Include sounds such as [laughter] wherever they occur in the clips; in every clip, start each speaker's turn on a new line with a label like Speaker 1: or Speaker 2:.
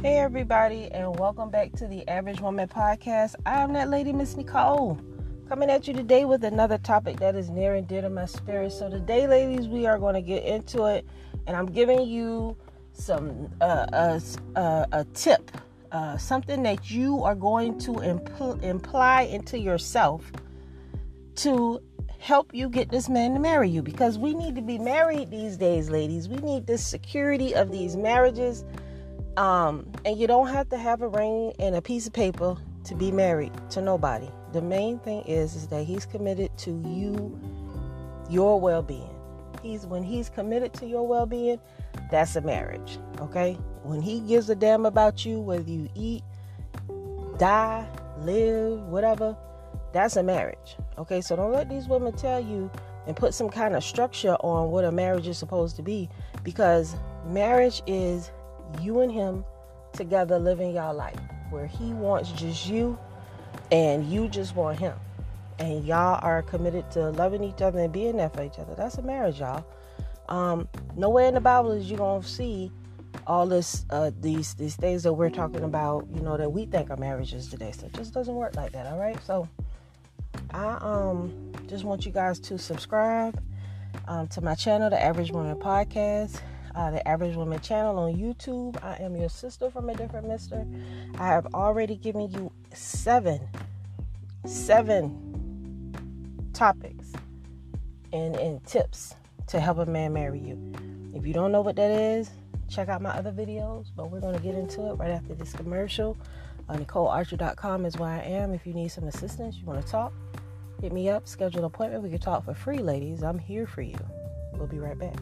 Speaker 1: Hey, everybody, and welcome back to the Average Woman Podcast. I'm that lady, Miss Nicole, coming at you today with another topic that is near and dear to my spirit. So, today, ladies, we are going to get into it, and I'm giving you some uh, a, a, a tip, uh, something that you are going to impl- imply into yourself to help you get this man to marry you because we need to be married these days, ladies. We need this security of these marriages um, and you don't have to have a ring and a piece of paper to be married to nobody. The main thing is is that he's committed to you, your well-being. He's when he's committed to your well-being, that's a marriage. Okay? When he gives a damn about you, whether you eat, die, live, whatever, that's a marriage. Okay, so don't let these women tell you and put some kind of structure on what a marriage is supposed to be because marriage is you and him together living your life where he wants just you and you just want him. And y'all are committed to loving each other and being there for each other. That's a marriage, y'all. Um, nowhere in the Bible is you gonna see all this uh, these these things that we're talking about, you know, that we think are marriages today. So it just doesn't work like that, all right? So I um just want you guys to subscribe um, to my channel, the Average Woman Podcast uh, the Average Woman channel on YouTube. I am your sister from a different mister. I have already given you seven, seven topics and, and tips to help a man marry you. If you don't know what that is, check out my other videos, but we're going to get into it right after this commercial. Uh, NicoleArcher.com is where I am. If you need some assistance, you want to talk, hit me up, schedule an appointment. We can talk for free, ladies. I'm here for you. We'll be right back.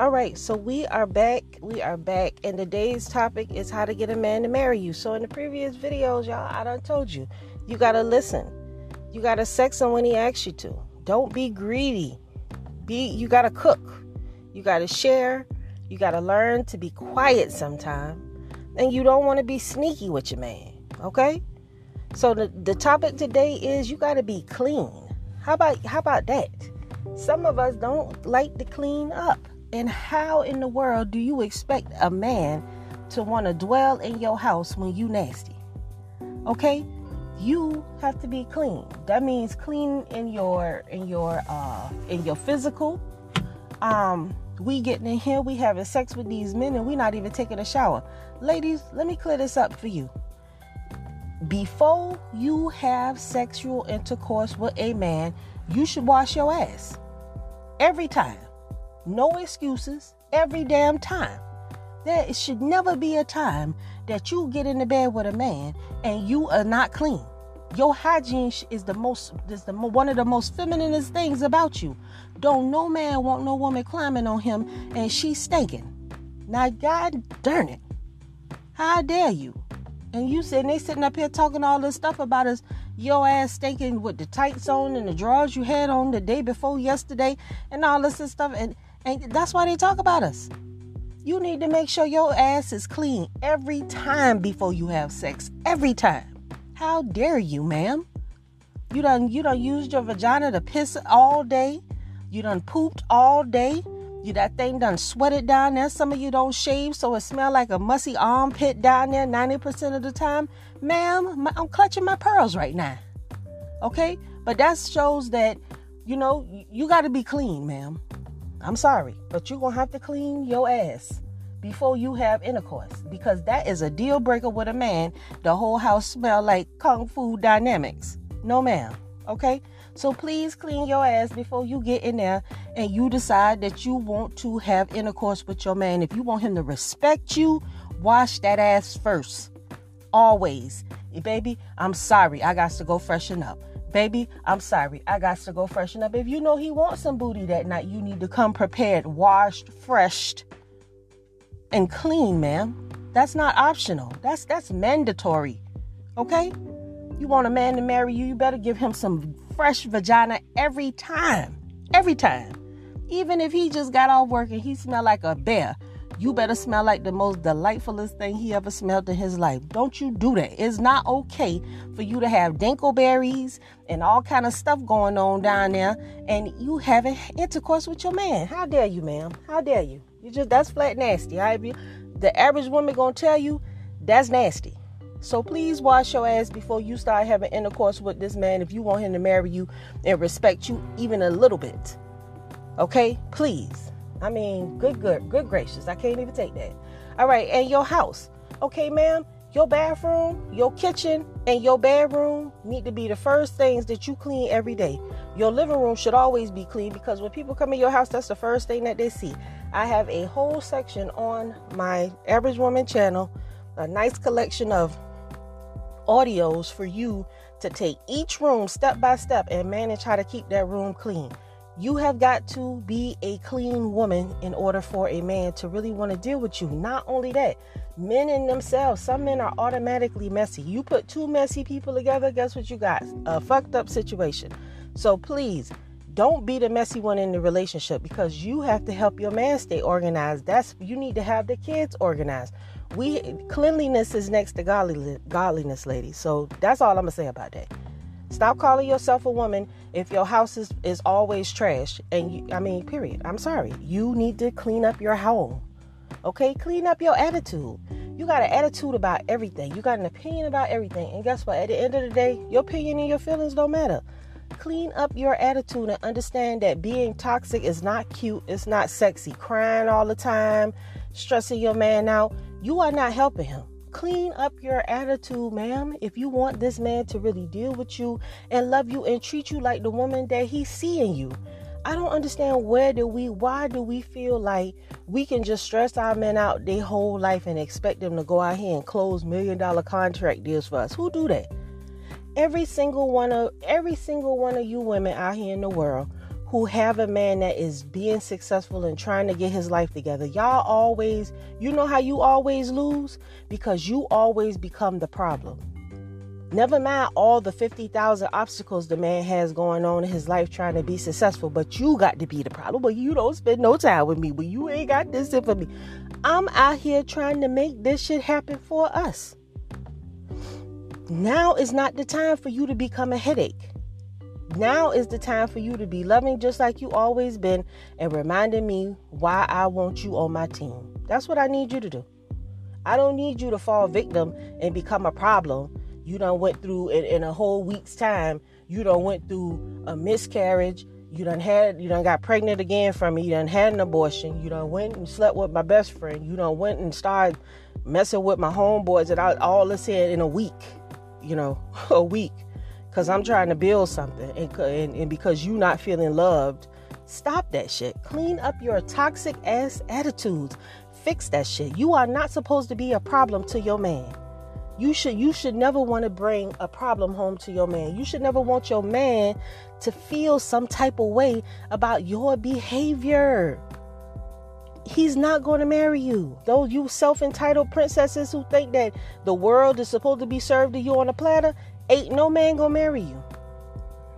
Speaker 1: All right, so we are back. We are back, and today's topic is how to get a man to marry you. So in the previous videos, y'all, I done told you, you gotta listen. You gotta sex him when he asks you to. Don't be greedy. Be you gotta cook. You gotta share. You gotta learn to be quiet sometime, and you don't want to be sneaky with your man. Okay. So the the topic today is you gotta be clean. How about how about that? Some of us don't like to clean up. And how in the world do you expect a man to want to dwell in your house when you nasty? Okay? You have to be clean. That means clean in your in your uh in your physical. Um we getting in here, we having sex with these men and we not even taking a shower. Ladies, let me clear this up for you. Before you have sexual intercourse with a man, you should wash your ass. Every time. No excuses every damn time. There should never be a time that you get into bed with a man and you are not clean. Your hygiene is the most is the one of the most femininist things about you. Don't no man want no woman climbing on him and she's stinking. Now God darn it. How dare you? And you sitting they sitting up here talking all this stuff about us, your ass stinking with the tights on and the drawers you had on the day before yesterday and all this and stuff and and that's why they talk about us. You need to make sure your ass is clean every time before you have sex. Every time. How dare you, ma'am? You done you done used your vagina to piss all day. You done pooped all day. You that thing done sweated down there. Some of you don't shave, so it smell like a musty armpit down there 90% of the time. Ma'am, my, I'm clutching my pearls right now. Okay? But that shows that, you know, you got to be clean, ma'am. I'm sorry, but you're to have to clean your ass before you have intercourse because that is a deal breaker with a man. The whole house smell like kung fu dynamics. No, ma'am. Okay? So please clean your ass before you get in there and you decide that you want to have intercourse with your man. If you want him to respect you, wash that ass first. Always. Baby, I'm sorry. I got to go freshen up. Baby, I'm sorry. I got to go freshen up. If you know he wants some booty that night, you need to come prepared, washed, freshed, and clean, ma'am. That's not optional. That's that's mandatory. Okay? You want a man to marry you, you better give him some fresh vagina every time. Every time. Even if he just got off work and he smell like a bear, you better smell like the most delightfulest thing he ever smelled in his life. Don't you do that. It's not okay for you to have dinkleberries and all kind of stuff going on down there and you having intercourse with your man. How dare you, ma'am? How dare you? You just that's flat nasty. I the average woman gonna tell you that's nasty. So please wash your ass before you start having intercourse with this man if you want him to marry you and respect you even a little bit. Okay? Please. I mean, good, good, good gracious. I can't even take that. All right, and your house. Okay, ma'am, your bathroom, your kitchen, and your bedroom need to be the first things that you clean every day. Your living room should always be clean because when people come in your house, that's the first thing that they see. I have a whole section on my Average Woman channel, a nice collection of audios for you to take each room step by step and manage how to keep that room clean. You have got to be a clean woman in order for a man to really want to deal with you. Not only that, men in themselves, some men are automatically messy. You put two messy people together, guess what you got? A fucked up situation. So please, don't be the messy one in the relationship because you have to help your man stay organized. That's you need to have the kids organized. We cleanliness is next to godliness, ladies. So that's all I'm gonna say about that. Stop calling yourself a woman if your house is, is always trash. And you, I mean, period. I'm sorry. You need to clean up your home. Okay? Clean up your attitude. You got an attitude about everything. You got an opinion about everything. And guess what? At the end of the day, your opinion and your feelings don't matter. Clean up your attitude and understand that being toxic is not cute. It's not sexy. Crying all the time, stressing your man out. You are not helping him clean up your attitude, ma'am. If you want this man to really deal with you and love you and treat you like the woman that he's seeing you. I don't understand where do we why do we feel like we can just stress our men out their whole life and expect them to go out here and close million dollar contract deals for us. Who do that? Every single one of every single one of you women out here in the world who have a man that is being successful and trying to get his life together. Y'all always, you know how you always lose? Because you always become the problem. Never mind all the 50,000 obstacles the man has going on in his life trying to be successful, but you got to be the problem. But you don't spend no time with me, but you ain't got this in for me. I'm out here trying to make this shit happen for us. Now is not the time for you to become a headache. Now is the time for you to be loving just like you always been and reminding me why I want you on my team. That's what I need you to do. I don't need you to fall victim and become a problem. You done went through in, in a whole week's time. You done went through a miscarriage. You done had you done got pregnant again from me. You done had an abortion. You done went and slept with my best friend. You done went and started messing with my homeboys and I, all this here in a week. You know, [laughs] a week because I'm trying to build something and, and, and because you're not feeling loved, stop that shit. Clean up your toxic ass attitudes. Fix that shit. You are not supposed to be a problem to your man. You should you should never want to bring a problem home to your man. You should never want your man to feel some type of way about your behavior. He's not going to marry you. Those you self-entitled princesses who think that the world is supposed to be served to you on a platter, Ain't no man gonna marry you.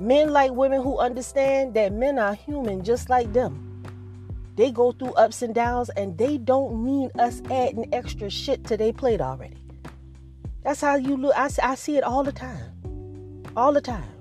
Speaker 1: Men like women who understand that men are human just like them. They go through ups and downs and they don't need us adding extra shit to their plate already. That's how you look. I, I see it all the time. All the time.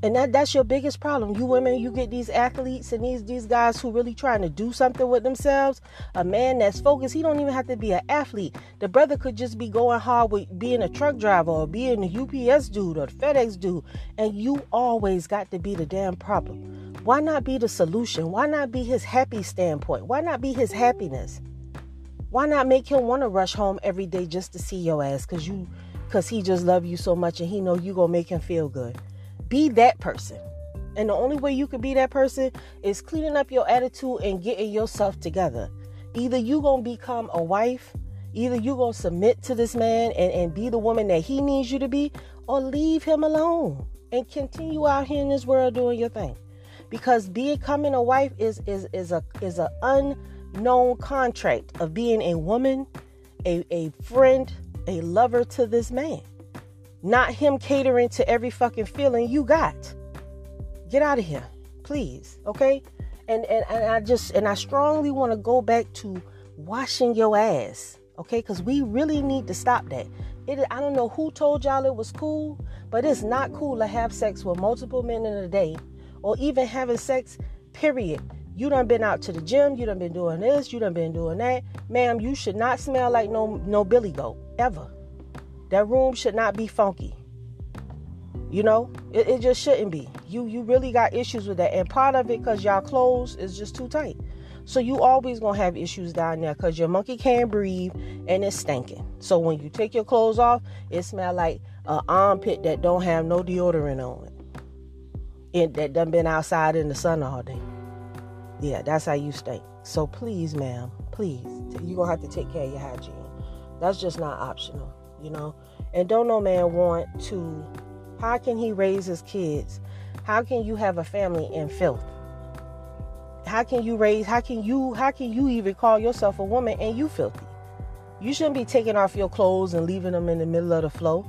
Speaker 1: And that, that's your biggest problem. You women, you get these athletes and these these guys who really trying to do something with themselves. A man that's focused, he don't even have to be an athlete. The brother could just be going hard with being a truck driver or being a UPS dude or FedEx dude. And you always got to be the damn problem. Why not be the solution? Why not be his happy standpoint? Why not be his happiness? Why not make him want to rush home every day just to see your ass? Cause you cause he just love you so much and he know you gonna make him feel good. Be that person. And the only way you can be that person is cleaning up your attitude and getting yourself together. Either you gonna become a wife, either you gonna submit to this man and, and be the woman that he needs you to be, or leave him alone and continue out here in this world doing your thing. Because becoming a wife is is is a is an unknown contract of being a woman, a, a friend, a lover to this man not him catering to every fucking feeling you got. Get out of here, please, okay? And, and and I just and I strongly want to go back to washing your ass, okay? Because we really need to stop that. It I don't know who told y'all it was cool, but it's not cool to have sex with multiple men in a day, or even having sex. Period. You done been out to the gym. You done been doing this. You done been doing that, ma'am. You should not smell like no no billy goat ever. That room should not be funky. You know, it, it just shouldn't be. You you really got issues with that, and part of it because y'all clothes is just too tight. So you always gonna have issues down there because your monkey can't breathe and it's stinking. So when you take your clothes off, it smell like an armpit that don't have no deodorant on it, and that done been outside in the sun all day. Yeah, that's how you stink. So please, ma'am, please, you're gonna have to take care of your hygiene. That's just not optional, you know. And don't no man want to how can he raise his kids? How can you have a family in filth? How can you raise how can you how can you even call yourself a woman and you filthy? You shouldn't be taking off your clothes and leaving them in the middle of the floor.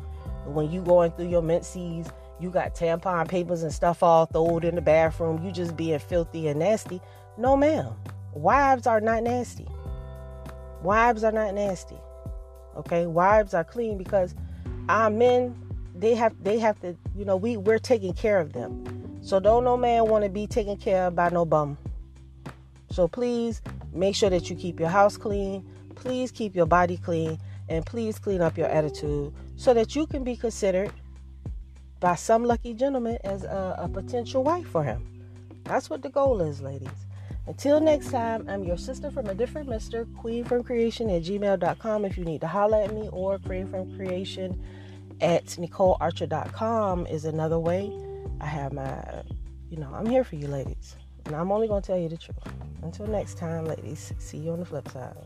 Speaker 1: When you going through your menses, you got tampon papers and stuff all thrown in the bathroom. You just being filthy and nasty. No, ma'am. Wives are not nasty. Wives are not nasty. Okay, wives are clean because our men they have they have to you know we we're taking care of them. So don't no man want to be taken care of by no bum. So please make sure that you keep your house clean. Please keep your body clean and please clean up your attitude so that you can be considered by some lucky gentleman as a, a potential wife for him. That's what the goal is, ladies. Until next time, I'm your sister from a different mister, queen from creation at gmail.com if you need to holler at me, or queen from creation at nicolearcher.com is another way. I have my, you know, I'm here for you, ladies. And I'm only going to tell you the truth. Until next time, ladies, see you on the flip side.